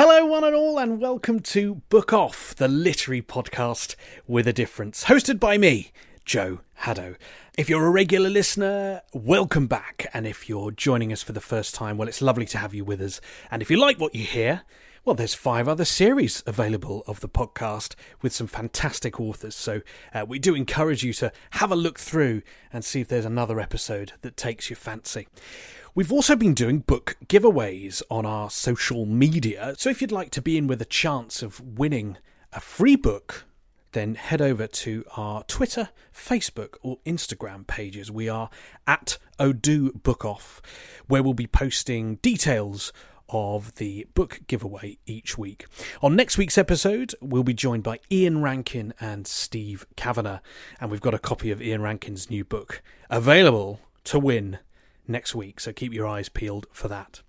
Hello, one and all, and welcome to Book Off, the literary podcast with a difference, hosted by me, Joe Haddow. If you're a regular listener, welcome back. And if you're joining us for the first time, well, it's lovely to have you with us. And if you like what you hear, well, there's five other series available of the podcast with some fantastic authors. So uh, we do encourage you to have a look through and see if there's another episode that takes your fancy. We've also been doing book giveaways on our social media. So if you'd like to be in with a chance of winning a free book, then head over to our Twitter, Facebook, or Instagram pages. We are at Odo Book Off, where we'll be posting details of the book giveaway each week. On next week's episode, we'll be joined by Ian Rankin and Steve Cavanagh, and we've got a copy of Ian Rankin's new book available to win next week, so keep your eyes peeled for that.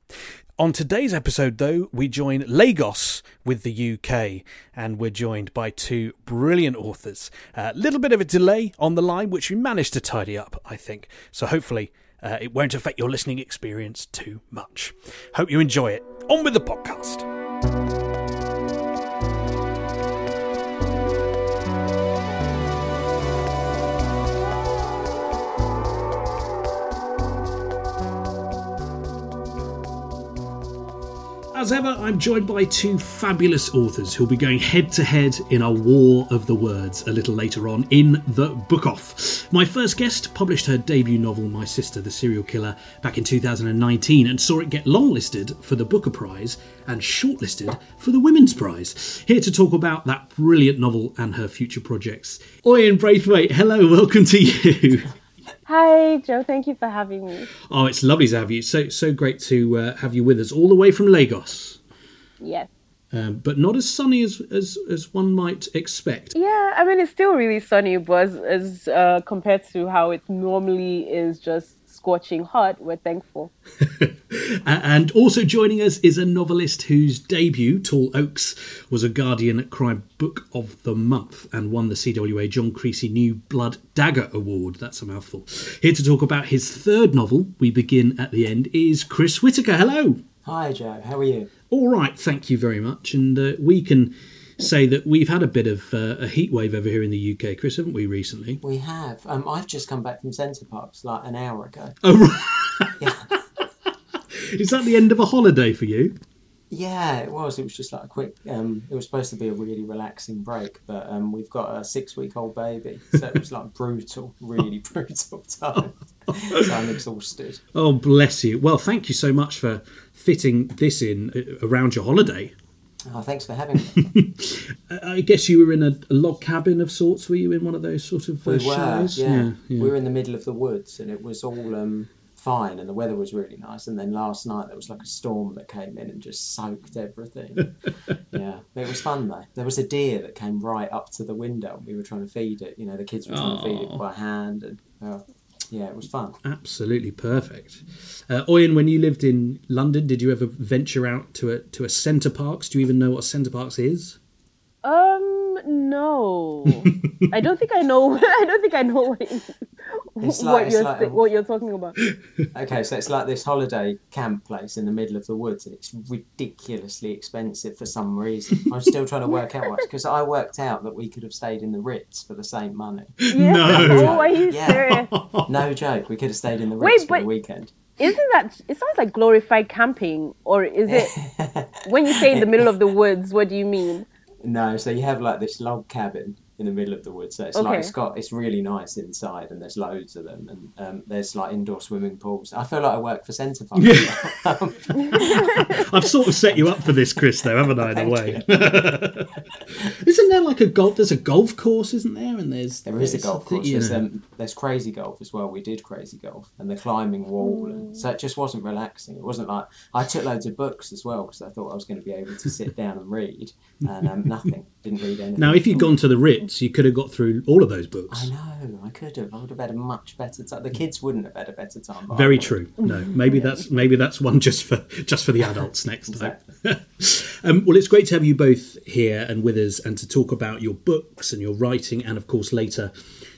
On today's episode, though, we join Lagos with the UK, and we're joined by two brilliant authors. A little bit of a delay on the line, which we managed to tidy up, I think. So hopefully, uh, it won't affect your listening experience too much. Hope you enjoy it. On with the podcast. As ever, I'm joined by two fabulous authors who'll be going head to head in a war of the words a little later on in the book off. My first guest published her debut novel, My Sister the Serial Killer, back in 2019 and saw it get longlisted for the Booker Prize and shortlisted for the Women's Prize. Here to talk about that brilliant novel and her future projects. Oyen Braithwaite, hello, welcome to you. Hi, Joe. Thank you for having me. Oh, it's lovely to have you. So so great to uh, have you with us, all the way from Lagos. Yes. Um, but not as sunny as, as as one might expect. Yeah, I mean it's still really sunny, but as, as uh, compared to how it normally is, just scorching hot, we're thankful. and also joining us is a novelist whose debut, Tall Oaks, was a Guardian Crime Book of the Month and won the CWA John Creasey New Blood Dagger Award. That's a mouthful. Here to talk about his third novel, We Begin at the End, is Chris Whitaker. Hello. Hi, Joe. How are you? All right, thank you very much. And uh, we can say that we've had a bit of uh, a heat wave over here in the UK, Chris, haven't we, recently? We have. Um, I've just come back from Center Parcs like an hour ago. Oh, right. Yeah. Is that the end of a holiday for you? Yeah, it was. It was just like a quick. Um, it was supposed to be a really relaxing break, but um, we've got a six-week-old baby, so it was like brutal, really brutal time. so I'm exhausted. Oh, bless you. Well, thank you so much for fitting this in uh, around your holiday. Oh, thanks for having me. I guess you were in a, log cabin of sorts. Were you in one of those sort of uh, we were, shells? Yeah. Yeah, yeah. We were in the middle of the woods, and it was all um, fine, and the weather was really nice. And then last night there was like a storm that came in and just soaked everything. yeah, it was fun though. There was a deer that came right up to the window, and we were trying to feed it. You know, the kids were trying to feed it by hand, and. Uh, yeah, it was fun. Absolutely perfect. Uh, Oyen, when you lived in London, did you ever venture out to a to a Center Parcs? Do you even know what Center Parcs is? Um, no. I don't think I know. I don't think I know what, what like- you're like a- what you're talking about. Okay, so it's like this holiday camp place in the middle of the woods, and it's ridiculously expensive for some reason. I'm still trying to work out why. Because I worked out that we could have stayed in the Ritz for the same money. Yeah. No. Oh, are you Yeah. serious? No joke, we could have stayed in the Wait, Ritz for but- the weekend. isn't that it sounds like glorified camping or is it when you say in the middle of the woods what do you mean No, so you have like this log cabin in the middle of the woods. So it's Okay. like it's got it's really nice inside, and there's loads of them, and um, there's like indoor swimming pools. I feel like I work for Center Parc. I've sort of set you up for this, Chris, though, haven't I? In a way. isn't there like a golf? There's a golf course, isn't there? And there's There is a there's golf course. you There's, um, there's crazy golf as well. We did crazy golf and the climbing wall, and so it just wasn't relaxing. It wasn't like I took loads of books as well because I thought I was going to be able to sit down and read, and um, nothing. Didn't read anything. Now, if you'd gone to the Ritz, you could have got through all of those books. I know, I could have. I would have had a much better time. The kids wouldn't have had a better time. Very true. No, maybe that's maybe that's one just for just for the adults next time. um, well, it's great to have you both here and with us, and to talk about your books and your writing, and of course later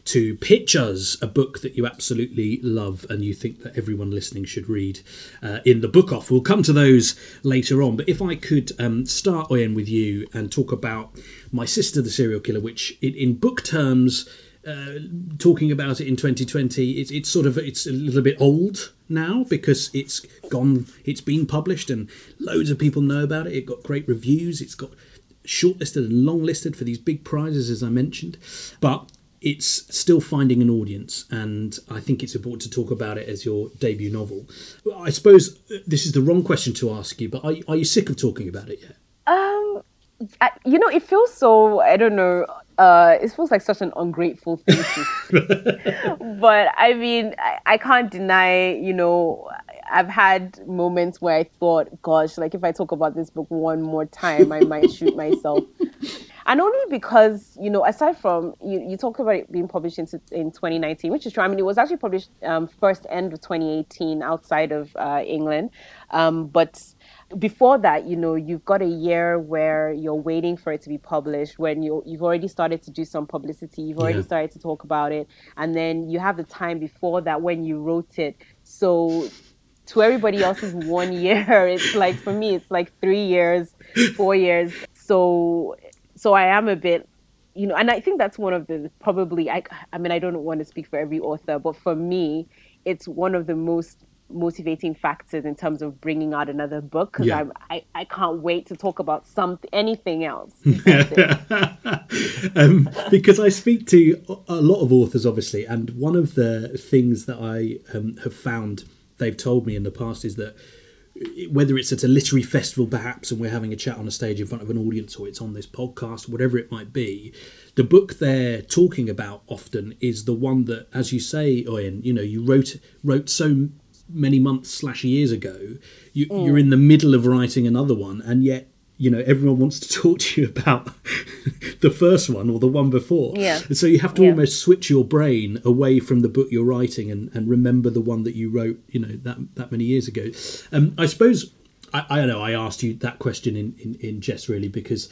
to pitch us a book that you absolutely love and you think that everyone listening should read uh, in the book off. We'll come to those later on, but if I could um, start Oyen with you and talk about my sister, the serial killer, which in, in book terms uh, talking about it in 2020 it's, it's sort of it's a little bit old now because it's gone it's been published and loads of people know about it. It got great reviews. It's got shortlisted and longlisted for these big prizes as i mentioned. But it's still finding an audience and i think it's important to talk about it as your debut novel i suppose uh, this is the wrong question to ask you but are, are you sick of talking about it yet Um, I, you know, it feels so. I don't know. Uh, it feels like such an ungrateful thing but I mean, I, I can't deny. You know, I've had moments where I thought, "Gosh, like if I talk about this book one more time, I might shoot myself." And only because you know, aside from you, you talk about it being published in, in 2019, which is true. I mean, it was actually published um, first end of 2018 outside of uh, England, um, but before that, you know, you've got a year where you're waiting for it to be published. When you you've already started to do some publicity, you've already Yeah. started to talk about it, and then you have the time before that when you wrote it. So to everybody else's one year, it's like for me, it's like three years, four years. So so I am a bit you know, and I think that's one of the probably I I mean I don't want to speak for every author, but for me, it's one of the most motivating factors in terms of bringing out another book because Yeah. I I can't wait to talk about something anything else. um, because I speak to a lot of authors, obviously, and one of the things that I um, have found they've told me in the past is that whether it's at a literary festival, perhaps, and we're having a chat on a stage in front of an audience, or it's on this podcast, whatever it might be, the book they're talking about often is the one that, as you say, Owen, you know, you wrote wrote so many months slash years ago. You, You're mm. in the middle of writing another one, and yet you know everyone wants to talk to you about the first one or the one before Yeah. and so you have to Yeah. almost switch your brain away from the book you're writing and, and remember the one that you wrote you know that that many years ago um, i suppose I, I don't know i asked you that question in, in in jest really because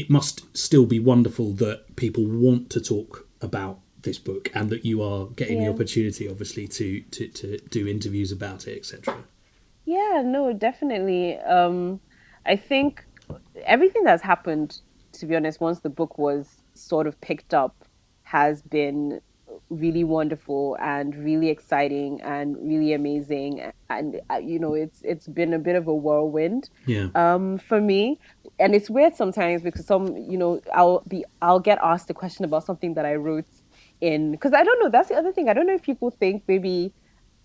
it must still be wonderful that people want to talk about this book and that you are getting the opportunity obviously to to, to do interviews about it etc Yeah, no, definitely. Um, I think everything that's happened, to be honest, once the book was sort of picked up, has been really wonderful and really exciting and really amazing. And uh, you know, it's it's been a bit of a whirlwind yeah um, for me. And it's weird sometimes because some, you know, I'll be, I'll get asked a question about something that I wrote in, because I don't know. That's the other thing. I don't know if people think maybe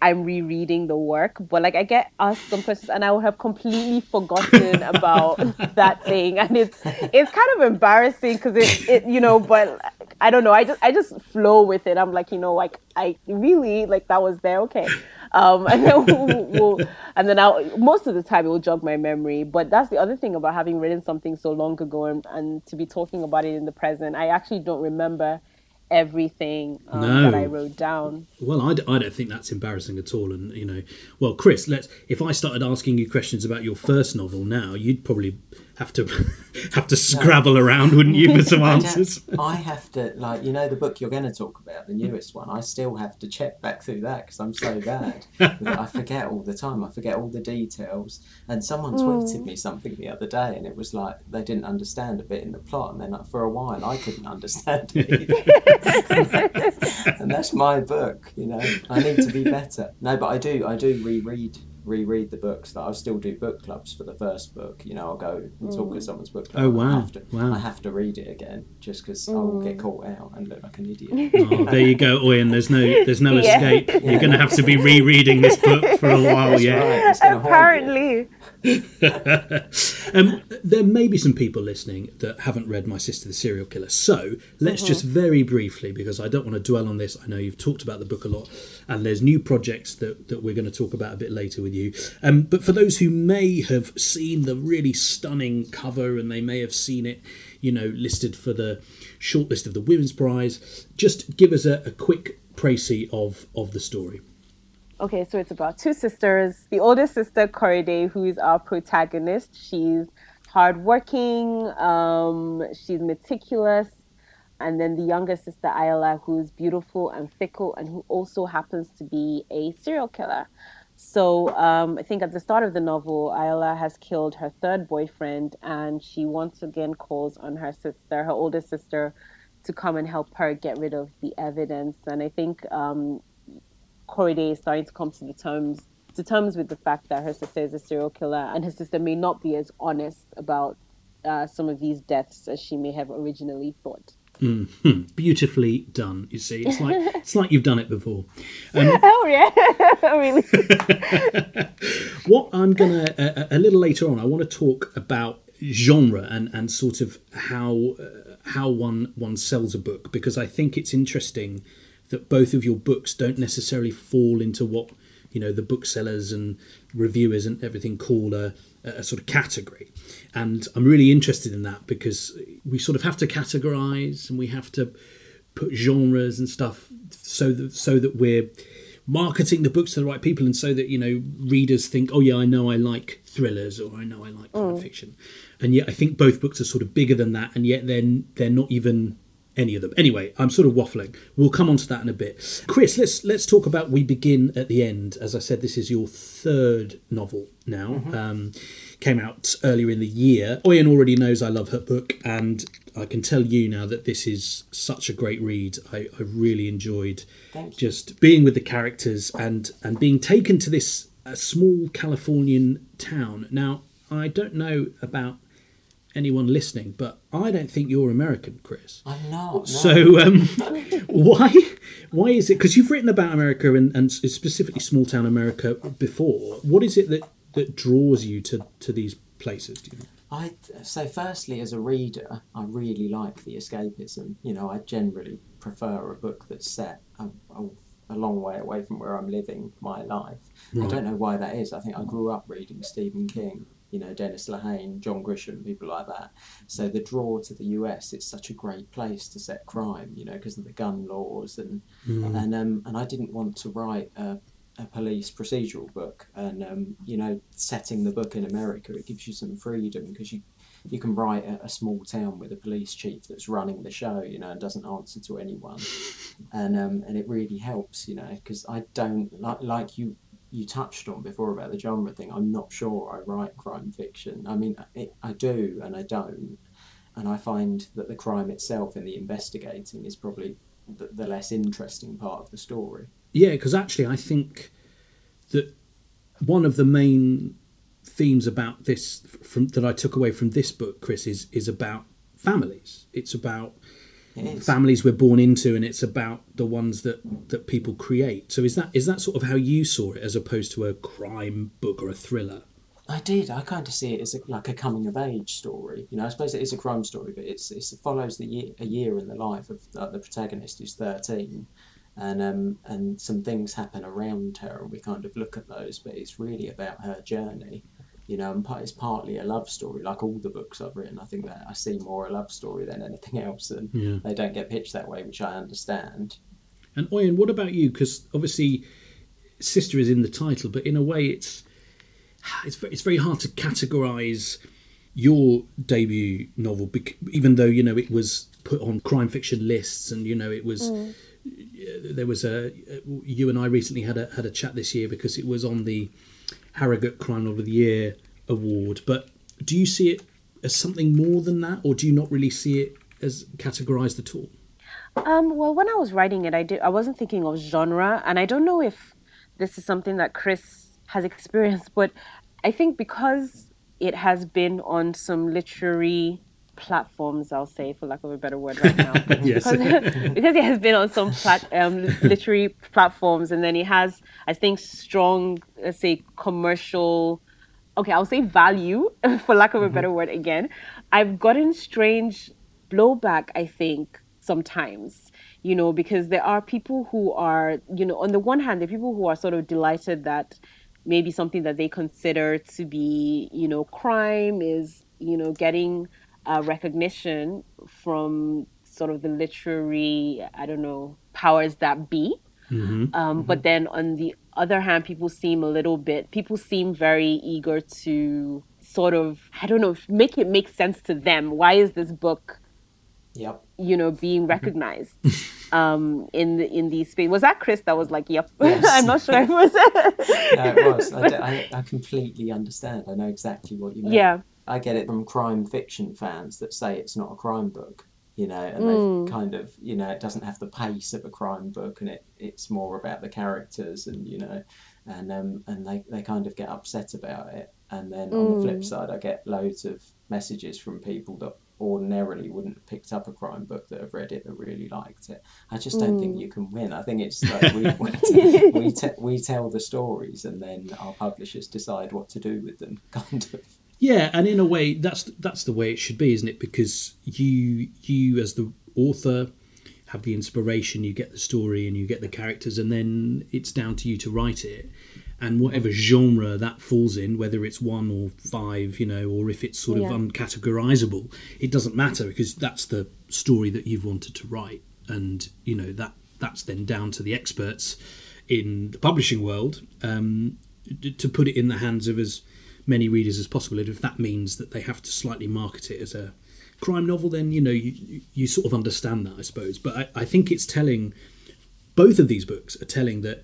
I'm rereading the work, but like I get asked some questions and I will have completely forgotten about that thing, and it's it's kind of embarrassing because it, it you know, but I don't know. I just I just flow with it. I'm like you know like I really like that was there. Okay, um, and then we'll, we'll, and then I'll most of the time it will jog my memory. But that's the other thing about having written something so long ago and, and to be talking about it in the present. I actually don't remember everything um, that I wrote down. Well, I, d- I don't think that's embarrassing at all. And you know, well, Chris, let's. If I started asking you questions about your first novel now, you'd probably have to have to scrabble around, wouldn't you, for some answers? I have to like you know the book you're going to talk about, the newest one. I still have to check back through that because I'm so bad. I forget all the time. I forget all the details. And someone tweeted me something the other day, and it was like they didn't understand a bit in the plot, and then like, for a while I couldn't understand it. and that's my book, you know. I need to be better. No, but I do. I do reread reread the books that I'll still do book clubs for the first book you know I'll go and talk at mm. someone's book oh, club Oh, and I wow. have to, Wow. I have to read it again just because I will mm. get caught out and look like an idiot Oh, there you go, Oyen. There's no there's no Yeah. escape. You're going to have to be rereading this book for a while That's yet. right, it's gonna haunt you. Apparently. Um, there may be some people listening that haven't read My Sister the Serial Killer. So let's mm-hmm. just very briefly, because I don't want to dwell on this. I know you've talked about the book a lot, and there's new projects that, that we're going to talk about a bit later with you. Um, but for those who may have seen the really stunning cover and they may have seen it, you know, listed for the shortlist of the Women's Prize, just give us a, a quick précis of, of the story. Okay, so it's about two sisters. The older sister, Korede, who is our protagonist, she's hardworking, um, she's meticulous. And then the younger sister, Ayoola, who's beautiful and fickle and who also happens to be a serial killer. So um, I think at the start of the novel, Ayoola has killed her third boyfriend and she once again calls on her sister, her older sister, to come and help her get rid of the evidence. And I think um, Korede is starting to come to the terms to terms with the fact that her sister is a serial killer and her sister may not be as honest about uh, some of these deaths as she may have originally thought. Mm-hmm. Beautifully done, you see. It's like it's like you've done it before. Um, oh yeah, really? What I'm gonna a, a little later on, I want to talk about genre and and sort of how uh, how one one sells a book because I think it's interesting that both of your books don't necessarily fall into what you know the booksellers and reviewers and everything call a, a sort of category. And i'm really interested in that because we sort of have to categorize and we have to put genres and stuff so that so that we're marketing the books to the right people and so that you know readers think oh yeah i know i like thrillers or i know i like mm. crime fiction. And yet i think both books are sort of bigger than that and yet then they're not even any of them. Anyway i'm sort of waffling. We'll come on to that in a bit. Chris let's let's talk about we begin at the end. As i said this is your third novel now. Um, came out earlier in the year. Oyen already knows i love her book and i can tell you now that this is such a great read. I, I really enjoyed just being with the characters and and being taken to this uh, small californian town. Now i don't know about anyone listening but i don't think you're american chris I'm not no. so um, why why is it because you've written about america and, and specifically small town america before what is it that that draws you to to these places do you think I so firstly, as a reader, I really like the escapism. You know, I generally prefer a book that's set a, a, a long way away from where I'm living my life. I don't know why that is. I think I grew up reading Stephen King. You know, Dennis Lehane, John Grisham, people like that. So the draw to the US, it's such a great place to set crime. You know, because of the gun laws and and um and I didn't want to write a a police procedural book and um, you know setting the book in america it gives you some freedom because you you can write a, a small town with a police chief that's running the show you know and doesn't answer to anyone and um, and it really helps you know because i don't like like you you touched on before about the genre thing i'm not sure i write crime fiction i mean it, i do and i don't and i find that the crime itself and the investigating is probably the, the less interesting part of the story Yeah, because actually, I think that one of the main themes about this from that I took away from this book, Chris, is is about families. It's about. Families we're born into, and it's about the ones that that people create. So is that is that sort of how you saw it, as opposed to a crime book or a thriller? I did. I kind of see it as a, like a coming of age story. You know, I suppose it is a crime story, but it's, it's it follows the year, a year in the life of the, the protagonist who's thirteen, and um and some things happen around her, and we kind of look at those. But it's really about her journey. You know, and part, it's partly a love story, like all the books I've written. I think that I see more a love story than anything else, and Yeah. they don't get pitched that way, which I understand. And Oyen, what about you? Because obviously, sister is in the title, but in a way, it's it's very, it's very hard to categorize your debut novel, bec- even though you know it was put on crime fiction lists, and you know it was mm. there was a you and I recently had a had a chat this year because it was on the Harrogate Crime of the Year award. But do you see it as something more than that, or do you not really see it as categorized at all? Um, well, when I was writing it, I did. I wasn't thinking of genre, and I don't know if this is something that Chris has experienced, but I think because it has been on some literary platforms, I'll say, for lack of a better word, right now, Yes. because, because it has been on some plat, um, literary platforms, and then it has, I think, strong, let's say, commercial. Okay, I'll say value, for lack of a better word. Again, I've gotten strange blowback. I think sometimes you know because there are people who are you know on the one hand there are people who are sort of delighted that maybe something that they consider to be you know crime is you know getting uh, recognition from sort of the literary i don't know powers that be um, but then on the other hand people seem a little bit people seem very eager to sort of i don't know make it make sense to them why is this book Yep. you know being recognized um in the in these space was that chris that was like yep Yes. i'm not sure if it was No, it was. I, d- I- I completely understand. I know exactly what you mean. Yeah. I get it from crime fiction fans that say it's not a crime book, you know, and Mm. they've kind of, you know, it doesn't have the pace of a crime book, and it it's more about the characters, and you know, and um and they they kind of get upset about it. And then on the Mm. flip side, I get loads of messages from people that ordinarily wouldn't have picked up a crime book that have read it that really liked it. I just don't think Mm. you can win. I think it's like we we, we, te- we tell the stories and then our publishers decide what to do with them, kind of. Yeah, and in a way, that's that's the way it should be, isn't it? Because you you as the author have the inspiration, you get the story, and you get the characters, and then it's down to you to write it. And whatever genre that falls in, whether it's one or five, you know, or if it's sort Yeah. of uncategorizable, it doesn't matter because that's the story that you've wanted to write, and you know that that's then down to the experts in the publishing world um, to put it in the hands of as many readers as possible. And if that means that they have to slightly market it as a crime novel, then you know you you- you sort of understand that, I suppose. But I, I think it's telling. Both of these books are telling that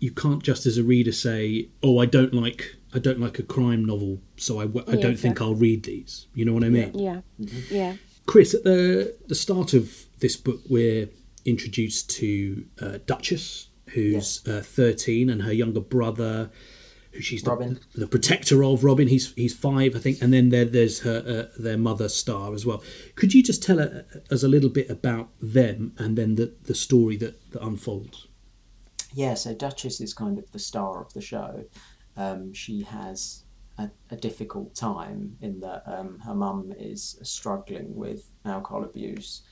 you can't just as a reader say, "Oh, I don't like I don't like a crime novel, so I, w- I Yeah, don't think exactly. I'll read these." You know what I mean? yeah yeah Chris, at the the start of this book, we're introduced to uh, Duchess, who's uh, thirteen, and her younger brother, who she's Robin. the protector of. Robin, he's he's five, I think, and then there, there's her uh, their mother Star as well. Could you just tell uh, us a little bit about them and then the the story that, that unfolds? Yeah, so Duchess is kind of the star of the show. Um, she has a, a difficult time in that um, her mum is struggling with alcohol abuse,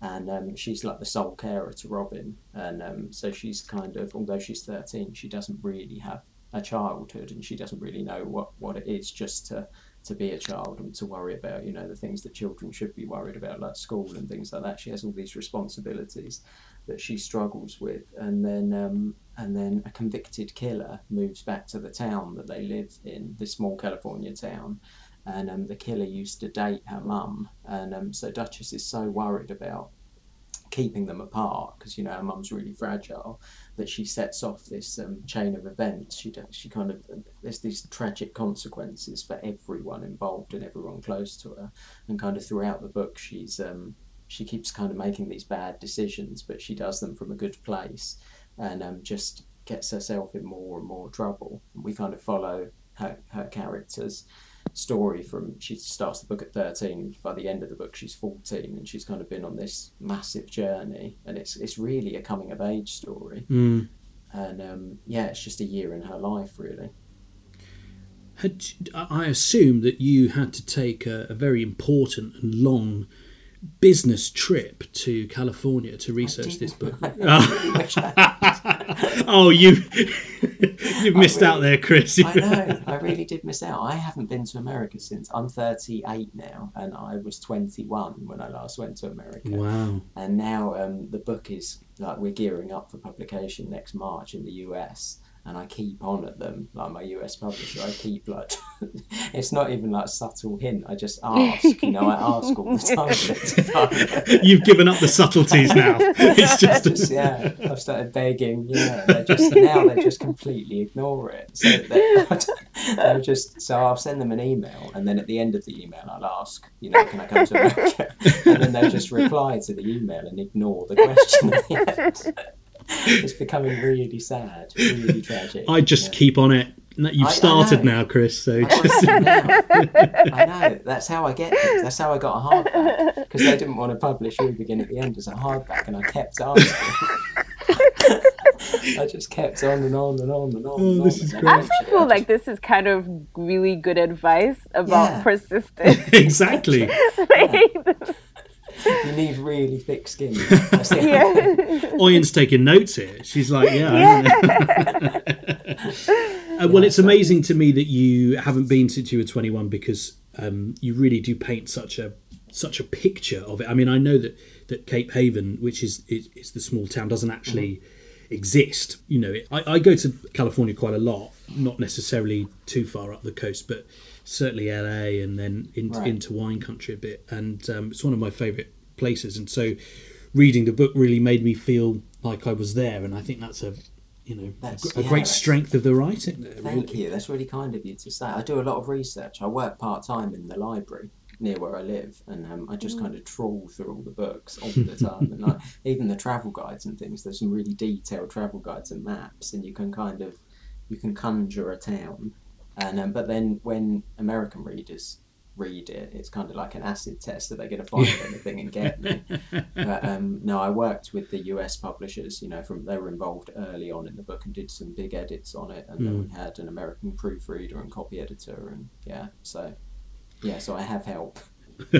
and um, she's like the sole carer to Robin. And um, so she's kind of, although she's 13, she doesn't really have a childhood and she doesn't really know what, what it is just to, to be a child and to worry about, you know, the things that children should be worried about, like school and things like that. She has all these responsibilities that she struggles with, and then um, and then a convicted killer moves back to the town that they live in, this small California town, and um, the killer used to date her mum, and um, so Duchess is so worried about keeping them apart because you know her mum's really fragile that she sets off this um, chain of events. She she kind of there's these tragic consequences for everyone involved and everyone close to her. And kind of throughout the book she's um, she keeps kind of making these bad decisions but she does them from a good place and um, just gets herself in more and more trouble. And we kind of follow her, her characters story from she starts the book at 13 by the end of the book she's 14 and she's kind of been on this massive journey and it's it's really a coming of age story Mm. and um, yeah it's just a year in her life really Had, I assume that you had to take a, a very important and long business trip to California to research this book. oh, you you've missed out there, Chris. I know I really did miss out I haven't been to America since I'm 38 now and I was 21 when I last went to America Wow. and now um, the book is like we're gearing up for publication next March in the US and I keep on at them, like my US publisher. I keep like, it's not even like a subtle hint. I just ask, you know, I ask all the time. You've given up the subtleties now. It's just, just yeah. I've started begging. Yeah, they just now they just completely ignore it. So they, they're just so I'll send them an email, and then at the end of the email, I'll ask, you know, can I come to America? And then they just reply to the email and ignore the question at the end. it's becoming really sad, really tragic. I just yeah. keep on it. You've started now, Chris. So just... I know that's how I get things. That's how I got a hardback because they didn't want to publish We Begin at the End as a hardback, and I kept asking. I just kept on and on and on and on. Oh, and this is great. I actually feel like this is kind of really good advice about yeah. persistence. exactly. you need really thick skin. yeah. Oyen's taking notes here. She's like, yeah. yeah. uh, well, it's amazing to me that you haven't been since you were 21 because um, you really do paint such a such a picture of it. I mean, I know that that Cape Haven, which is is, is the small town, doesn't actually. Mm-hmm. Exist, you know. I, I go to California quite a lot, not necessarily too far up the coast, but certainly LA and then into, right. into wine country a bit. And um, it's one of my favourite places. And so reading the book really made me feel like I was there. And I think that's a you know that's, a, yeah, great strength of the writing. There, thank really. you. That's really kind of you to say. I do a lot of research. I work part time in the library near where I live, and um, I just mm. kind of trawl through all the books all the time, and like even the travel guides and things. There's some really detailed travel guides and maps, and you can kind of you can conjure a town and um, but then when American readers read it, it's kind of like an acid test that they're going to find anything and get me. But um, no, I worked with the US publishers. You know, from they were involved early on in the book and did some big edits on it, and mm. then hmm. we had an American proofreader and copy editor, and yeah, so yeah, so I have help.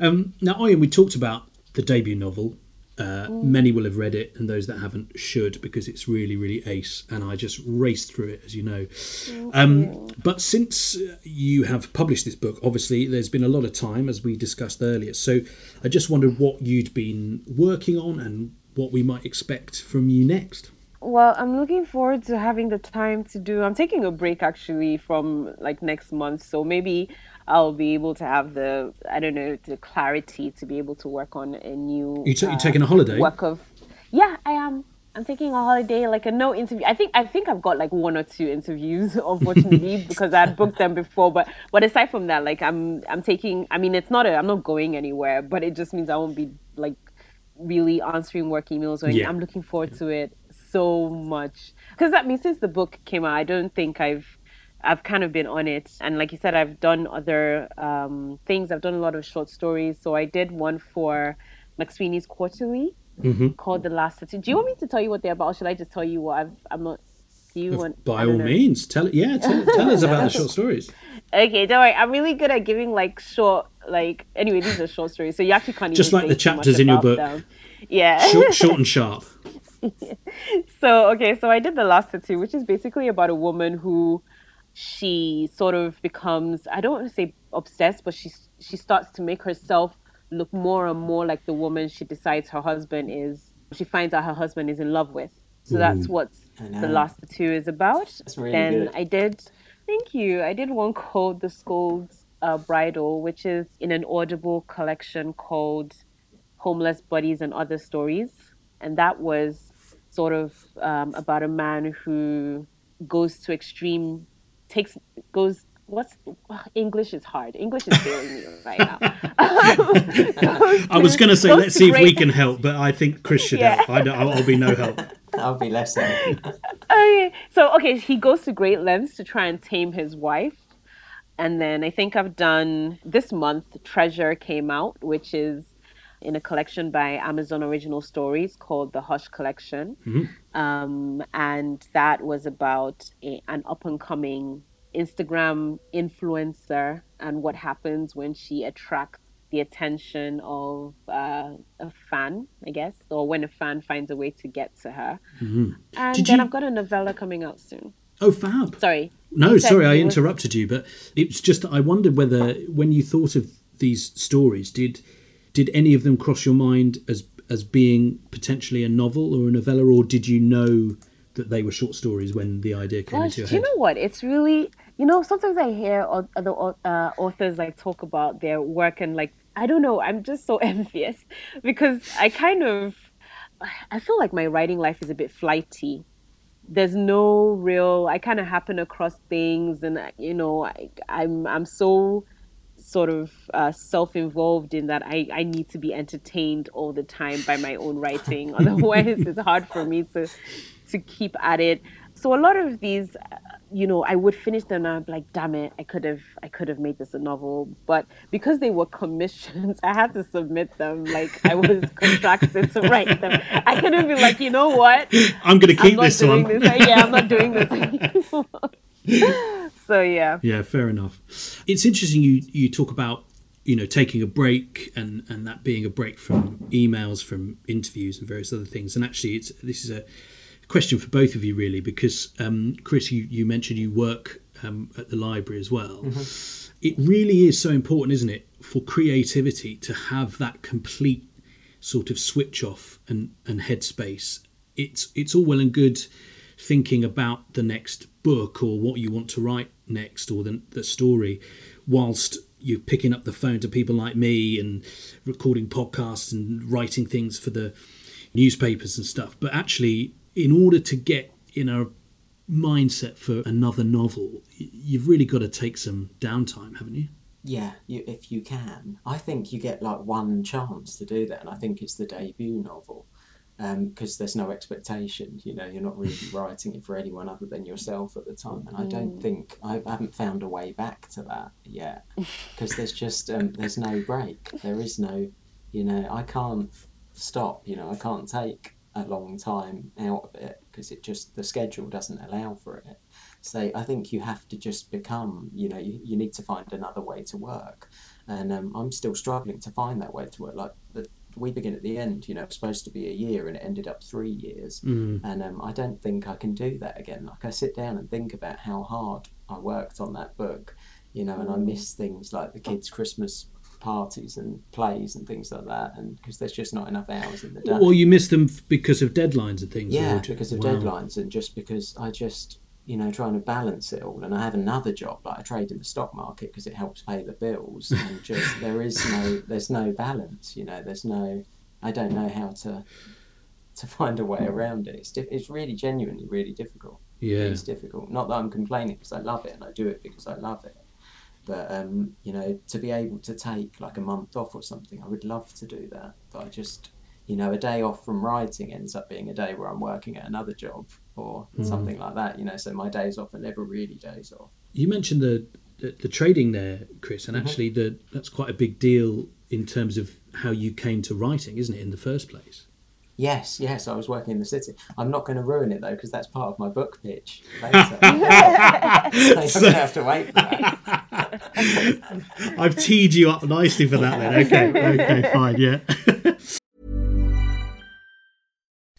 um, now, Oyen, we talked about the debut novel uh, many will have read it, and those that haven't should because it's really, really ace. And I just raced through it, as you know. Um, but since you have published this book, obviously there's been a lot of time, as we discussed earlier. So I just wondered what you'd been working on and what we might expect from you next. Well, I'm looking forward to having the time to do. I'm taking a break actually from like next month, so maybe I'll be able to have the I don't know the clarity to be able to work on a new. You t- uh, taking a holiday? Work of, yeah, I am. I'm taking a holiday, like a no interview. I think I think I've got like one or two interviews, unfortunately, because I had booked them before. But but aside from that, like I'm I'm taking. I mean, it's not a. I'm not going anywhere, but it just means I won't be like really answering work emails or. Yeah. I'm looking forward to it so much because that means since the book came out, I don't think I've I've kind of been on it. And like you said, I've done other um, things. I've done a lot of short stories. So I did one for McSweeney's Quarterly mm-hmm. called The Last Tattoo. Do you want me to tell you what they're about? Or should I just tell you what I've, I'm not. Do you want? By all know. means, tell it. Yeah, tell, tell us about the short stories. Okay, don't worry. I'm really good at giving like short, like anyway. These are short stories, so you actually can't just like the chapters in your book. Them. Yeah, short, short and sharp. so okay, so I did the last tattoo, which is basically about a woman who she sort of becomes I don't want to say obsessed, but she she starts to make herself look more and more like the woman she decides her husband is. She finds out her husband is in love with. So that's what the last two is about. Really then good. I did, thank you. I did one called The Scold's uh, Bridle, which is in an Audible collection called Homeless Bodies and Other Stories, and that was sort of um, about a man who goes to extreme takes goes what's English is hard. English is failing me right now. I was going to say, let's see if we can help, but I think Chris should yeah. help. I I'll be no help. I'll be less help. okay, so okay, he goes to great lengths to try and tame his wife. And then I think I've done this month, Treasure came out, which is in a collection by Amazon Original Stories called the Hush Collection. Mm-hmm. Um, and that was about a, an up and coming Instagram influencer and what happens when she attracts the attention of uh, a fan, I guess, or when a fan finds a way to get to her. Mm-hmm. And Did then you... I've got a novella coming out soon. Oh, fab. Sorry. No, sorry, I interrupted you, but it's just I wondered whether when you thought of these stories, did did any of them cross your mind as as being potentially a novel or a novella, or did you know that they were short stories when the idea came Gosh, into your do you know what? It's really, you know, sometimes I hear other uh, authors like talk about their work and like, I don't know, I'm just so envious because I kind of, I feel like my writing life is a bit flighty. There's no real, I kind of happen across things and, you know, I, I'm, I'm so sort of uh, self-involved in that I, I need to be entertained all the time by my own writing. Otherwise it's hard for me to to keep at it. So a lot of these uh, you know i would finish them and i'd be like damn it i could have i could have made this a novel. But because they were commissions i had to submit them. Like i was contracted to write them. I couldn't be like you know what? I'm going to keep i'm this doing one. this. Yeah i'm not doing this anymore so yeah Yeah, fair enough. It's interesting you you talk about you know taking a break and and that being a break from emails, from interviews, and various other things. And actually, it's this is a question for both of you really because um, Chris, you you mentioned you work um, at the library as well. It really is so important, isn't it, for creativity to have that complete sort of switch off and and headspace. It's it's all well and good thinking about the next book or what you want to write next or the, the story whilst you're picking up the phone to people like me and recording podcasts and writing things for the newspapers and stuff. But actually in order to get in a mindset for another novel you've really got to take some downtime haven't you? Yeah, you, if you can. I think you get like one chance to do that, and I think it's the debut novel because there's no expectation. You know, you're not really writing it for anyone other than yourself at the time, and I don't think I, I haven't found a way back to that yet because there's just um, there's no break. There is no, you know, I can't stop. You know, I can't take a long time out of it because it just the schedule doesn't allow for it. So I think you have to just become, you know, you, you need to find another way to work. And um, I'm still struggling to find that way to work. Like the, we begin at the end, you know, it's supposed to be a year and it ended up three years. And um, I don't think I can do that again. Like I sit down and think about how hard I worked on that book, you know, and I miss things like the kids' Christmas parties and plays and things like that. And because there's just not enough hours in the day. or you miss them because of deadlines and things Yeah, because of Wow. deadlines and just because I just, you know, trying to balance it all. And I have another job, like I trade in the stock market because it helps pay the bills. And just there is no, there's no balance. You know, there's no, I don't know how to, to find a way around it. It's diff- it's really genuinely really difficult. Yeah. it's difficult. Not that I'm complaining because I love it and I do it because I love it. But um, you know, to be able to take like a month off or something, I would love to do that. But I just, you know, a day off from writing ends up being a day where I'm working at another job or something like that. You know, so my days off are never really days off. You mentioned the, the the trading there, Chris, Mm-hmm. and actually the that's quite a big deal in terms of how you came to writing, isn't it, in the first place? Yes, yes, I was working in the city. I'm not going to ruin it though because that's part of my book pitch later. so you're going to have to wait for that. I've teed you up nicely for that then. Okay, okay, fine, yeah.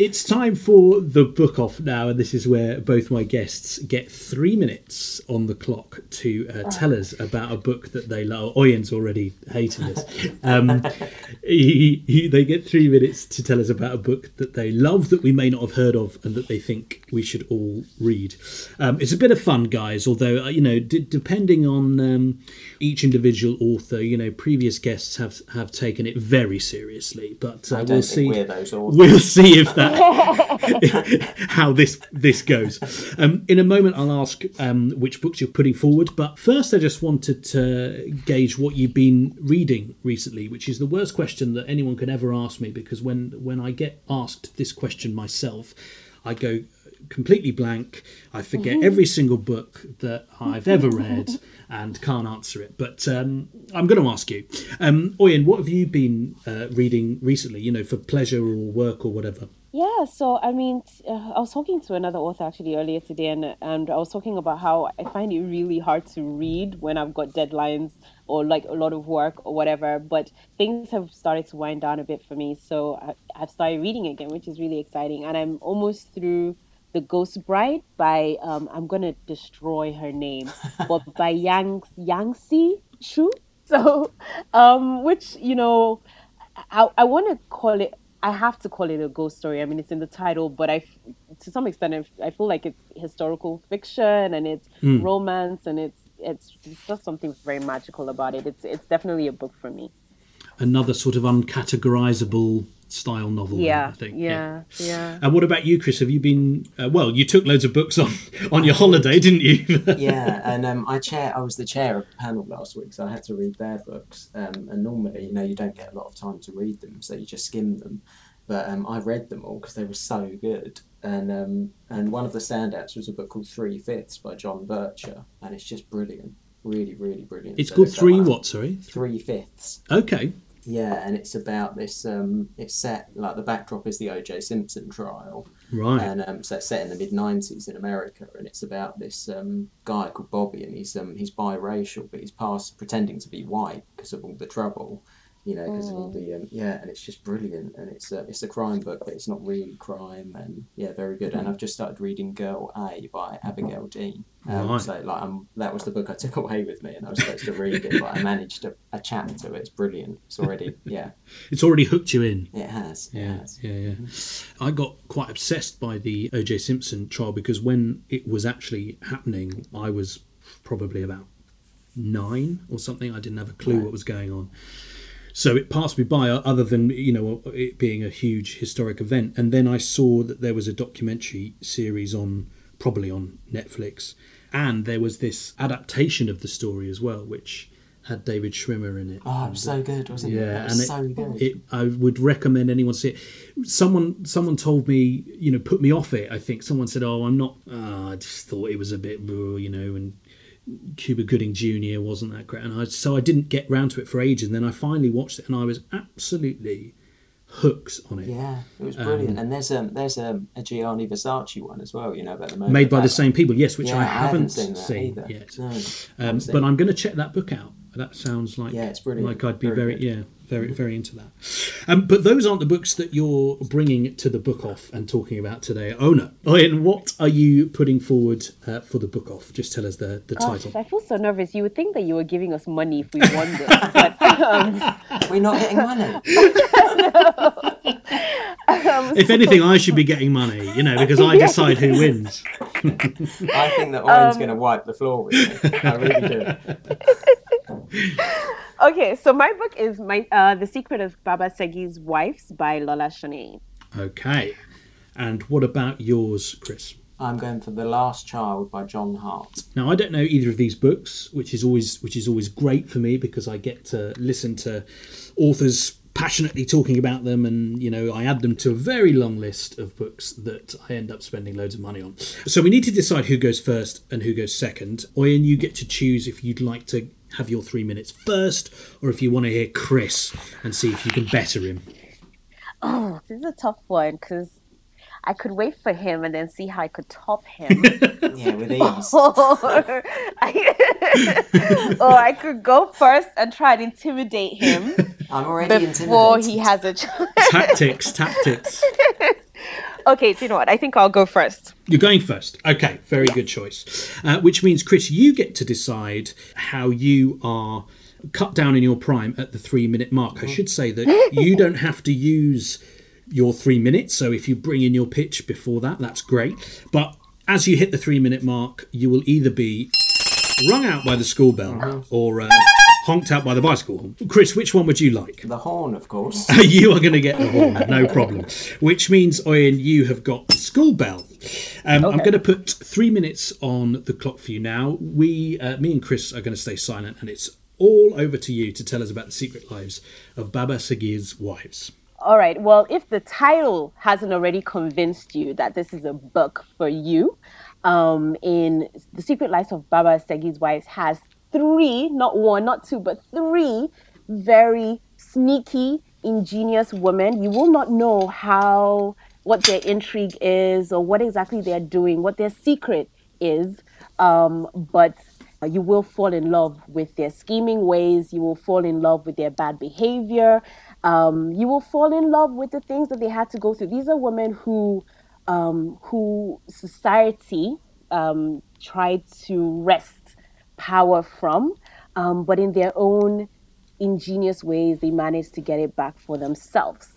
It's time for the book off now, and this is where both my guests get three minutes on the clock to uh, tell us about a book that they love. Oyen's already hating this. Um, he, he, they get three minutes to tell us about a book that they love that we may not have heard of and that they think we should all read. Um, it's a bit of fun, guys. Although uh, you know, d- depending on um, each individual author, you know, previous guests have have taken it very seriously. But uh, we'll see. we're those authors. We'll see if that how this this goes. Um, in a moment, I'll ask um, which books you're putting forward, but first, I just wanted to gauge what you've been reading recently, which is the worst question that anyone can ever ask me because when when I get asked this question myself, I go completely blank. I forget every single book that I've ever read and can't answer it. But um, I'm going to ask you, um, Oyin, what have you been uh, reading recently? You know, for pleasure or work or whatever. Yeah, so I mean, uh, I was talking to another author actually earlier today, and and I was talking about how I find it really hard to read when I've got deadlines or like a lot of work or whatever. But things have started to wind down a bit for me, so I, I've started reading again, which is really exciting, and I'm almost through the Ghost Bride by um, I'm gonna destroy her name, but by Yang Yangtze Shu. So, um, which you know, I I want to call it. I have to call it a ghost story. I mean, it's in the title, but I, to some extent, I feel like it's historical fiction and it's hmm. romance and it's it's it's just something very magical about it. It's it's definitely a book for me. Another sort of uncategorizable style novel. Yeah, I think. yeah, yeah. And what about you, Chris? Have you been? Uh, well, you took loads of books on on your holiday, didn't you? yeah, and um, I chair. I was the chair of a panel last week, so I had to read their books. Um, and normally, you know, you don't get a lot of time to read them, so you just skim them. But um, I read them all because they were so good. And um, and one of the standouts was a book called Three Fifths by John Vercher, and it's just brilliant, really, really brilliant. it's So called Three. What? Sorry. Three Fifths. Okay. Yeah, and it's about this. Um, it's set like the backdrop is the O.J. Simpson trial, Right. and um, so it's set in the mid '90s in America, and it's about this um, guy called Bobby, and he's um, he's biracial, but he's past pretending to be white because of all the trouble, you know, because of all the um, yeah, and it's just brilliant, and it's a, it's a crime book, but it's not really crime, and yeah, very good. And I've just started reading Girl A by Abigail Dean. Um, Right. So like um, that was the book I took away with me, and I was supposed to read it, but I managed a, a chapter. It's brilliant. It's already yeah, It's already hooked you in. it has. It Yeah, has. yeah, yeah. I got quite obsessed by the O.J. Simpson trial because when it was actually happening, I was probably about nine or something. I didn't have a clue what was going on. So it passed me by, uh, other than you know it being a huge historic event. And then I saw that there was a documentary series on, probably on Netflix, and there was this adaptation of the story as well, which had David Schwimmer in it. Oh, it was so good, wasn't it? Yeah, It and was it, so good. it, I would recommend anyone see it. Someone, someone told me, you know, put me off it. I think someone said, "Oh, I'm not." Uh, I just thought it was a bit, you know, and Cuba Gooding Jr. wasn't that great, and I so I didn't get round to it for ages. And then I finally watched it, and I was absolutely hooked on it. Yeah, it was Um, brilliant. and there's a there's a, a Gianni Versace one as well. You know about the moment Made by the same people, yes, which Yeah, I haven't, seen that seen either. yet. No, Um, seen but. I'm going to check that book out. That sounds like Yeah, it's brilliant. Like I'd be Very very. Yeah, very very into that. Um, but those aren't the books that you're bringing to the book off and talking about today. Oh no, Ian, what are you putting forward uh, for the book off? Just tell us the the Gosh, title. I feel so nervous. You would think that you were giving us money if we won this, but um, We're not getting money. If anything, I should be getting money, you know, because I decide who wins. I think that Um, Owen's going to wipe the floor with me. I really do. okay. So my book is my uh, The Secret of Baba Segi's Wives by Lola Shoneyin. Okay, and what about yours, Chris? I'm going for The Last Child by John Hart. Now I don't know either of these books, which is always which is always great for me because I get to listen to authors passionately talking about them, and you know I add them to a very long list of books that I end up spending loads of money on. So we need to decide who goes first and who goes second. Oyin, you get to choose if you'd like to have your three minutes first, or if you want to hear Chris and see if you can better him. Oh, this is a tough one because I could wait for him and then see how I could top him. yeah, with ease. or, I, or I could go first and try and intimidate him. I'm already before intimidated. he has a chance. tactics, tactics. okay, do you know what? I think I'll go first. You're going first. Okay, very good choice. Uh, which means, Chris, you get to decide how you are cut down in your prime at the three minute mark. I should say that you don't have to use your three minutes. So if you bring in your pitch before that, that's great. But as you hit the three minute mark, you will either be rung out by the school bell or uh, honked out by the bicycle horn. Chris, which one would you like? The horn, of course. you are going to get the horn, no problem. Which means, Oyin, you have got the school bell. Um, I'm going to put three minutes on the clock for you now. We, uh, me and Chris, are going to stay silent, and it's all over to you to tell us about the secret lives of Baba Segi's wives. All right. Well, if the title hasn't already convinced you that this is a book for you, um, in The Secret Lives of Baba Segi's Wives has three, not one, not two, but three very sneaky, ingenious women. You will not know how, what their intrigue is or what exactly they're doing, what their secret is. Um, but you will fall in love with their scheming ways. You will fall in love with their bad behavior. Um, you will fall in love with the things that they had to go through. These are women who, um, who society um, tried to wrest power from, um, but in their own ingenious ways, they managed to get it back for themselves.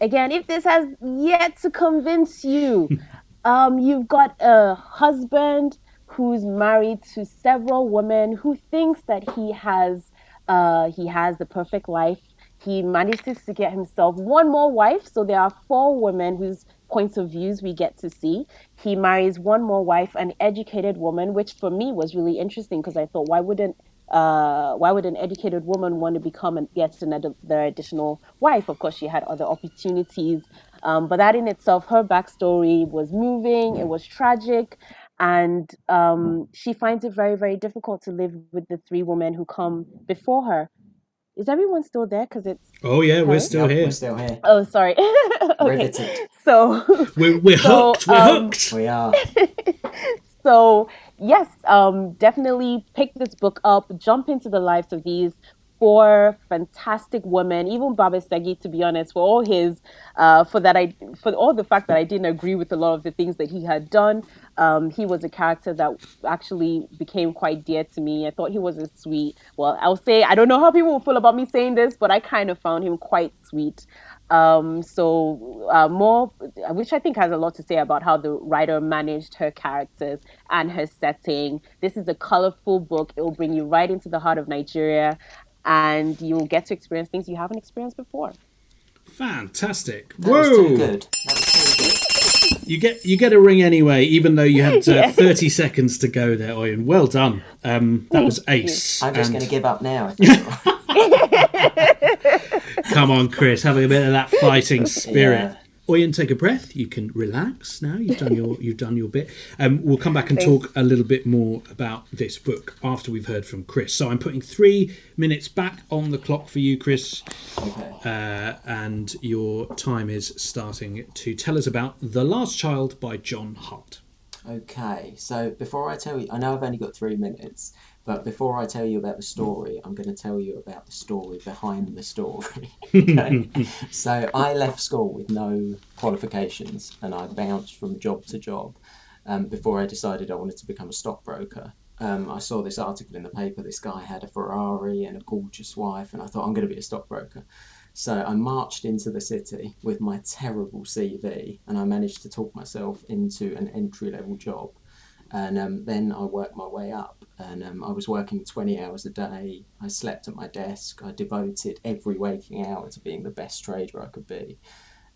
Again, if this has yet to convince you, um, you've got a husband who's married to several women who thinks that he has uh, he has the perfect life. He manages to get himself one more wife, so there are four women whose points of views we get to see. He marries one more wife, an educated woman, which for me was really interesting because I thought, why wouldn't uh, why would an educated woman want to become an, yet another additional wife? Of course, she had other opportunities, um, but that in itself, her backstory was moving. It was tragic, and um, she finds it very, very difficult to live with the three women who come before her. Is everyone still there? Because it's Oh yeah, we're still Yep, here. We're still here. oh, sorry. okay, Riveted. so We're, we're So, hooked. We're um, hooked. We are. so yes um definitely pick this book up jump into the lives of these four fantastic women even baba segi to be honest for all his uh for that i for all the fact that i didn't agree with a lot of the things that he had done um he was a character that actually became quite dear to me i thought he was a sweet well i'll say i don't know how people will feel about me saying this but i kind of found him quite sweet um, so uh, more, which I think has a lot to say about how the writer managed her characters and her setting. This is a colorful book. It will bring you right into the heart of Nigeria, and you'll get to experience things you haven't experienced before. Fantastic. That Whoa. was too good. That was too good. You get you get a ring anyway, even though you had uh, 30 seconds to go there, Oyin. Well done. Um, that was ace. I'm just And going to give up now. I think. Come on, Chris, have a bit of that fighting spirit. Yeah. Oyin, take a breath. You can relax now. You've done your you've done your bit. Um, we'll come back and Thanks. talk a little bit more about this book after we've heard from Chris. So I'm putting three minutes back on the clock for you, Chris, Okay. uh, and your time is starting to tell us about The Last Child by John Hart. Okay, so before I tell you, I know I've only got three minutes, but before I tell you about the story, I'm going to tell you about the story behind the story. okay? so I left school with no qualifications and I bounced from job to job um, before I decided I wanted to become a stockbroker. Um, I saw this article in the paper. This guy had a Ferrari and a gorgeous wife, and I thought I'm going to be a stockbroker. So I marched into the city with my terrible CV, and I managed to talk myself into an entry level job. And um, then I worked my way up, and um, I was working 20 hours a day. I slept at my desk. I devoted every waking hour to being the best trader I could be.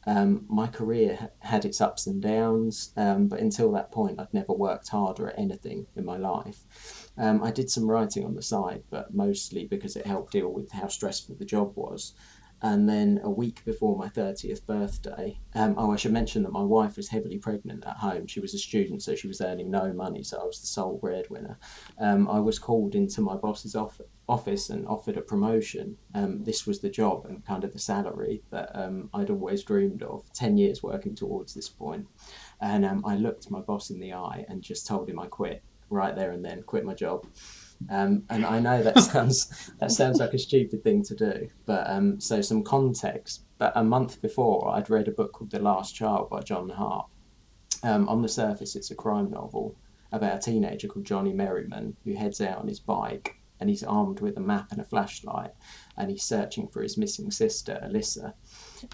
Um, my career ha- had its ups and downs, um, but until that point, I'd never worked harder at anything in my life. Um, I did some writing on the side, but mostly because it helped deal with how stressful the job was. And then a week before my 30th birthday, um, oh, I should mention that my wife was heavily pregnant at home. She was a student, so she was earning no money, so I was the sole breadwinner. Um, I was called into my boss's off- office and offered a promotion, um, this was the job and kind of the salary that um, I'd always dreamed of. Ten years working towards this point, and um, I looked my boss in the eye and just told him I quit right there and then, quit my job. Um, and I know that sounds that sounds like a stupid thing to do, but um, so some context. But a month before, I'd read a book called The Last Child by John Hart. Um, on the surface, it's a crime novel about a teenager called Johnny Merrimon who heads out on his bike and he's armed with a map and a flashlight and he's searching for his missing sister, Alyssa.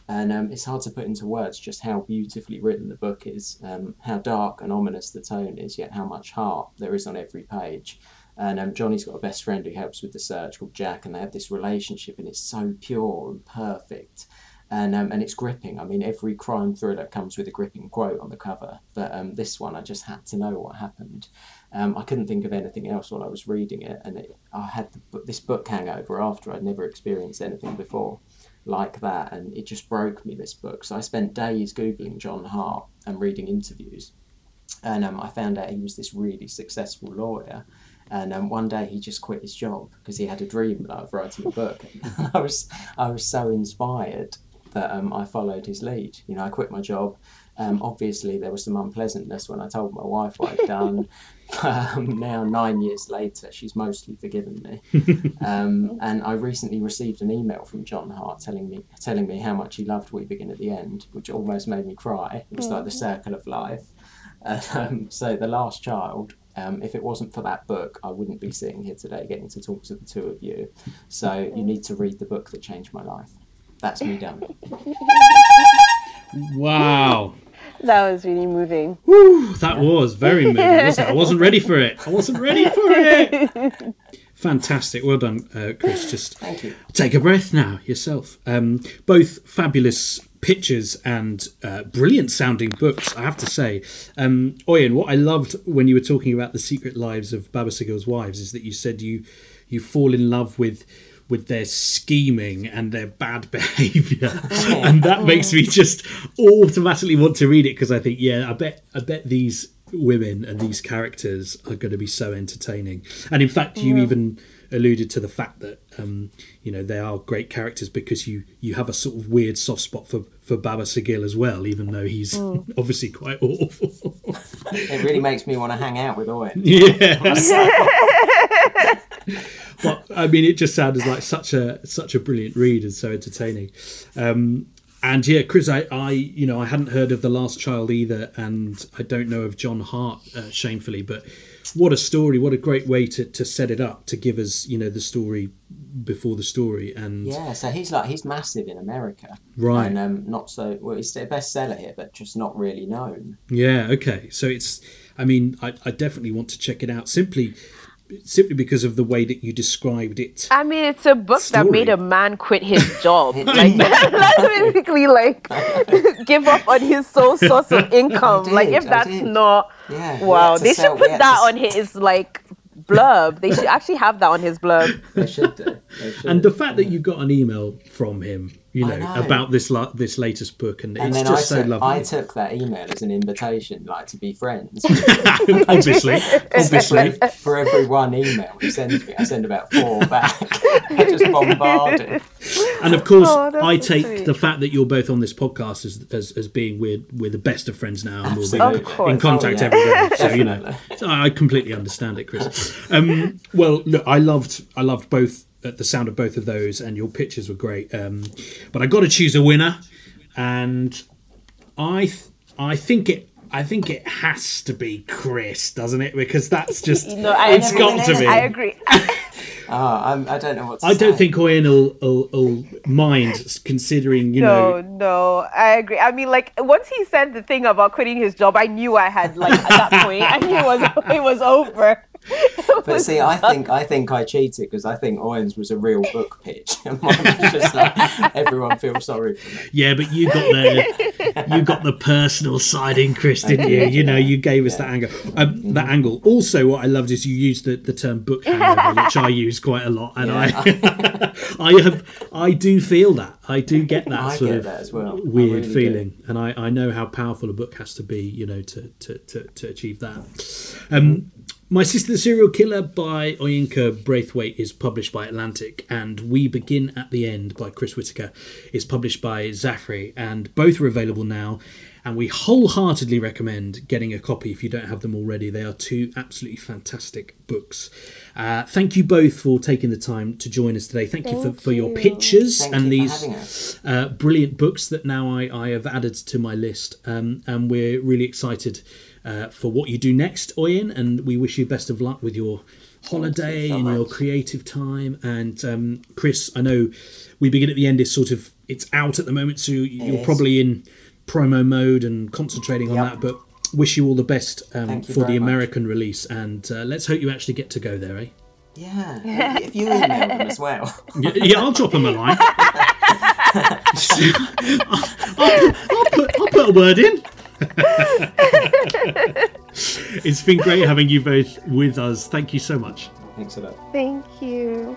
And um, it's hard to put into words just how beautifully written the book is, um, how dark and ominous the tone is, yet how much heart there is on every page. And um, Johnny's got a best friend who helps with the search called Jack, and they have this relationship, and it's so pure and perfect and um, and it's gripping. I mean, every crime thriller comes with a gripping quote on the cover, but um, this one I just had to know what happened. Um, I couldn't think of anything else while I was reading it, and it, I had the, this book hangover after I'd never experienced anything before like that, and it just broke me. This book, so I spent days googling John Hart and reading interviews, and um, I found out he was this really successful lawyer. And um, one day he just quit his job because he had a dream of writing a book. I was I was so inspired that um, I followed his lead. You know, I quit my job. Um, obviously, there was some unpleasantness when I told my wife what I'd done. um, now, nine years later, she's mostly forgiven me. Um, and I recently received an email from John Hart telling me telling me how much he loved We Begin at the End, which almost made me cry. It was like the circle of life. Um, so, The Last Child um, if it wasn't for that book, I wouldn't be sitting here today getting to talk to the two of you. So you need to read the book that changed my life. That's me done. Wow. That was really moving. Whew, that was very moving, wasn't it? I wasn't ready for it. I wasn't ready for it. Fantastic. Well done, uh, Chris. Just Thank you. take a breath now yourself. Um, both fabulous pictures and uh, brilliant sounding books, I have to say. Um, Oyin, what I loved when you were talking about the secret lives of Baba Segi's wives is that you said you you fall in love with with their scheming and their bad behavior. And that makes me just automatically want to read it because i think yeah i bet i bet these women and these characters are going to be so entertaining. And in fact you even alluded to the fact that um, you know they are great characters because you you have a sort of weird soft spot for for baba segi as well even though he's obviously quite awful It really makes me want to hang out with Owen. yeah but I mean, it just sounded like such a such a brilliant read and so entertaining. Um, and yeah, Chris, I, I, you know, I hadn't heard of the Last Child either, and I don't know of John Hart, uh, shamefully. But what a story! What a great way to, to set it up to give us, you know, the story before the story. And Yeah, so he's like he's massive in America, Right. And um, not so well. He's a bestseller here, but just not really known. Yeah, okay. So it's I mean, I, I definitely want to check it out simply simply because of the way that you described it. I mean, it's a book that made a man quit his job. like, that's basically like give up on his sole source of income. did, like, if I that's did. not Yeah, wow, they should put had that to on his like blurb. They should actually have that on his blurb. They should do. They should. And the fact that you got an email from him, you know, know. about this la- this latest book, and, and it's then just I, so took, lovely. I took that email as an invitation, like to be friends. obviously, obviously. For every one email he sends me, I send about four back. I just bombard him. And of course, Oh, I take sweet. the fact that you're both on this podcast as as, as being we're we're the best of friends now, and we'll be Absolutely. Of course. in contact Oh, yeah. every day. So you know, so I completely understand it, Chris. Um, well, look, I loved I loved both uh, the sound of both of those, and your pictures were great. Um, but I got to choose a winner, and I th- I think it. I think it has to be Chris, doesn't it? Because that's just No, I it's agree. got to be. I agree. Ah, I'm, I don't know what to I don't think Owen will, will, will mind considering, you No, know, No, no, I agree. I mean, like once he said the thing about quitting his job, I knew I had like at that point, I knew it was it was over. But see, I think I think I cheated because I think Owen's was a real book pitch, and mine was just like everyone feels sorry for me. Yeah, but you got the you got the personal side in Chris, didn't you? You know, you gave us that angle. Um, that angle. Also, what I loved is you used the, the term book hangover, which I use quite a lot, and I I have I do feel that I do get that I sort get of that as well. Weird really do. feeling, and I, I know how powerful a book has to be, you know, to to, to, to achieve that. Um, My Sister the Serial Killer by Oyinkan Braithwaite is published by Atlantic, and We Begin at the End by Chris Whitaker is published by Zaffre, and both are available now. And we wholeheartedly recommend getting a copy if you don't have them already. They are two absolutely fantastic books. Uh, thank you both for taking the time to join us today. Thank, you for, for your pictures Thank and you these uh, brilliant books that now I, I have added to my list. Um, and we're really excited uh, for what you do next, Oyin, and we wish you best of luck with your holiday so and your creative time. And um, Chris, I know we begin at the end is sort of it's out at the moment, so you're is. probably in promo mode and concentrating on Yep. that. But wish you all the best um, for the very much. American release, and uh, let's hope you actually get to go there, eh? Yeah. If you email them as well. Yeah, yeah, I'll drop him a line. I'll, I'll, I'll put, I'll put a word in. It's been great having you both with us. Thank you so much. Thanks a lot. Thank you.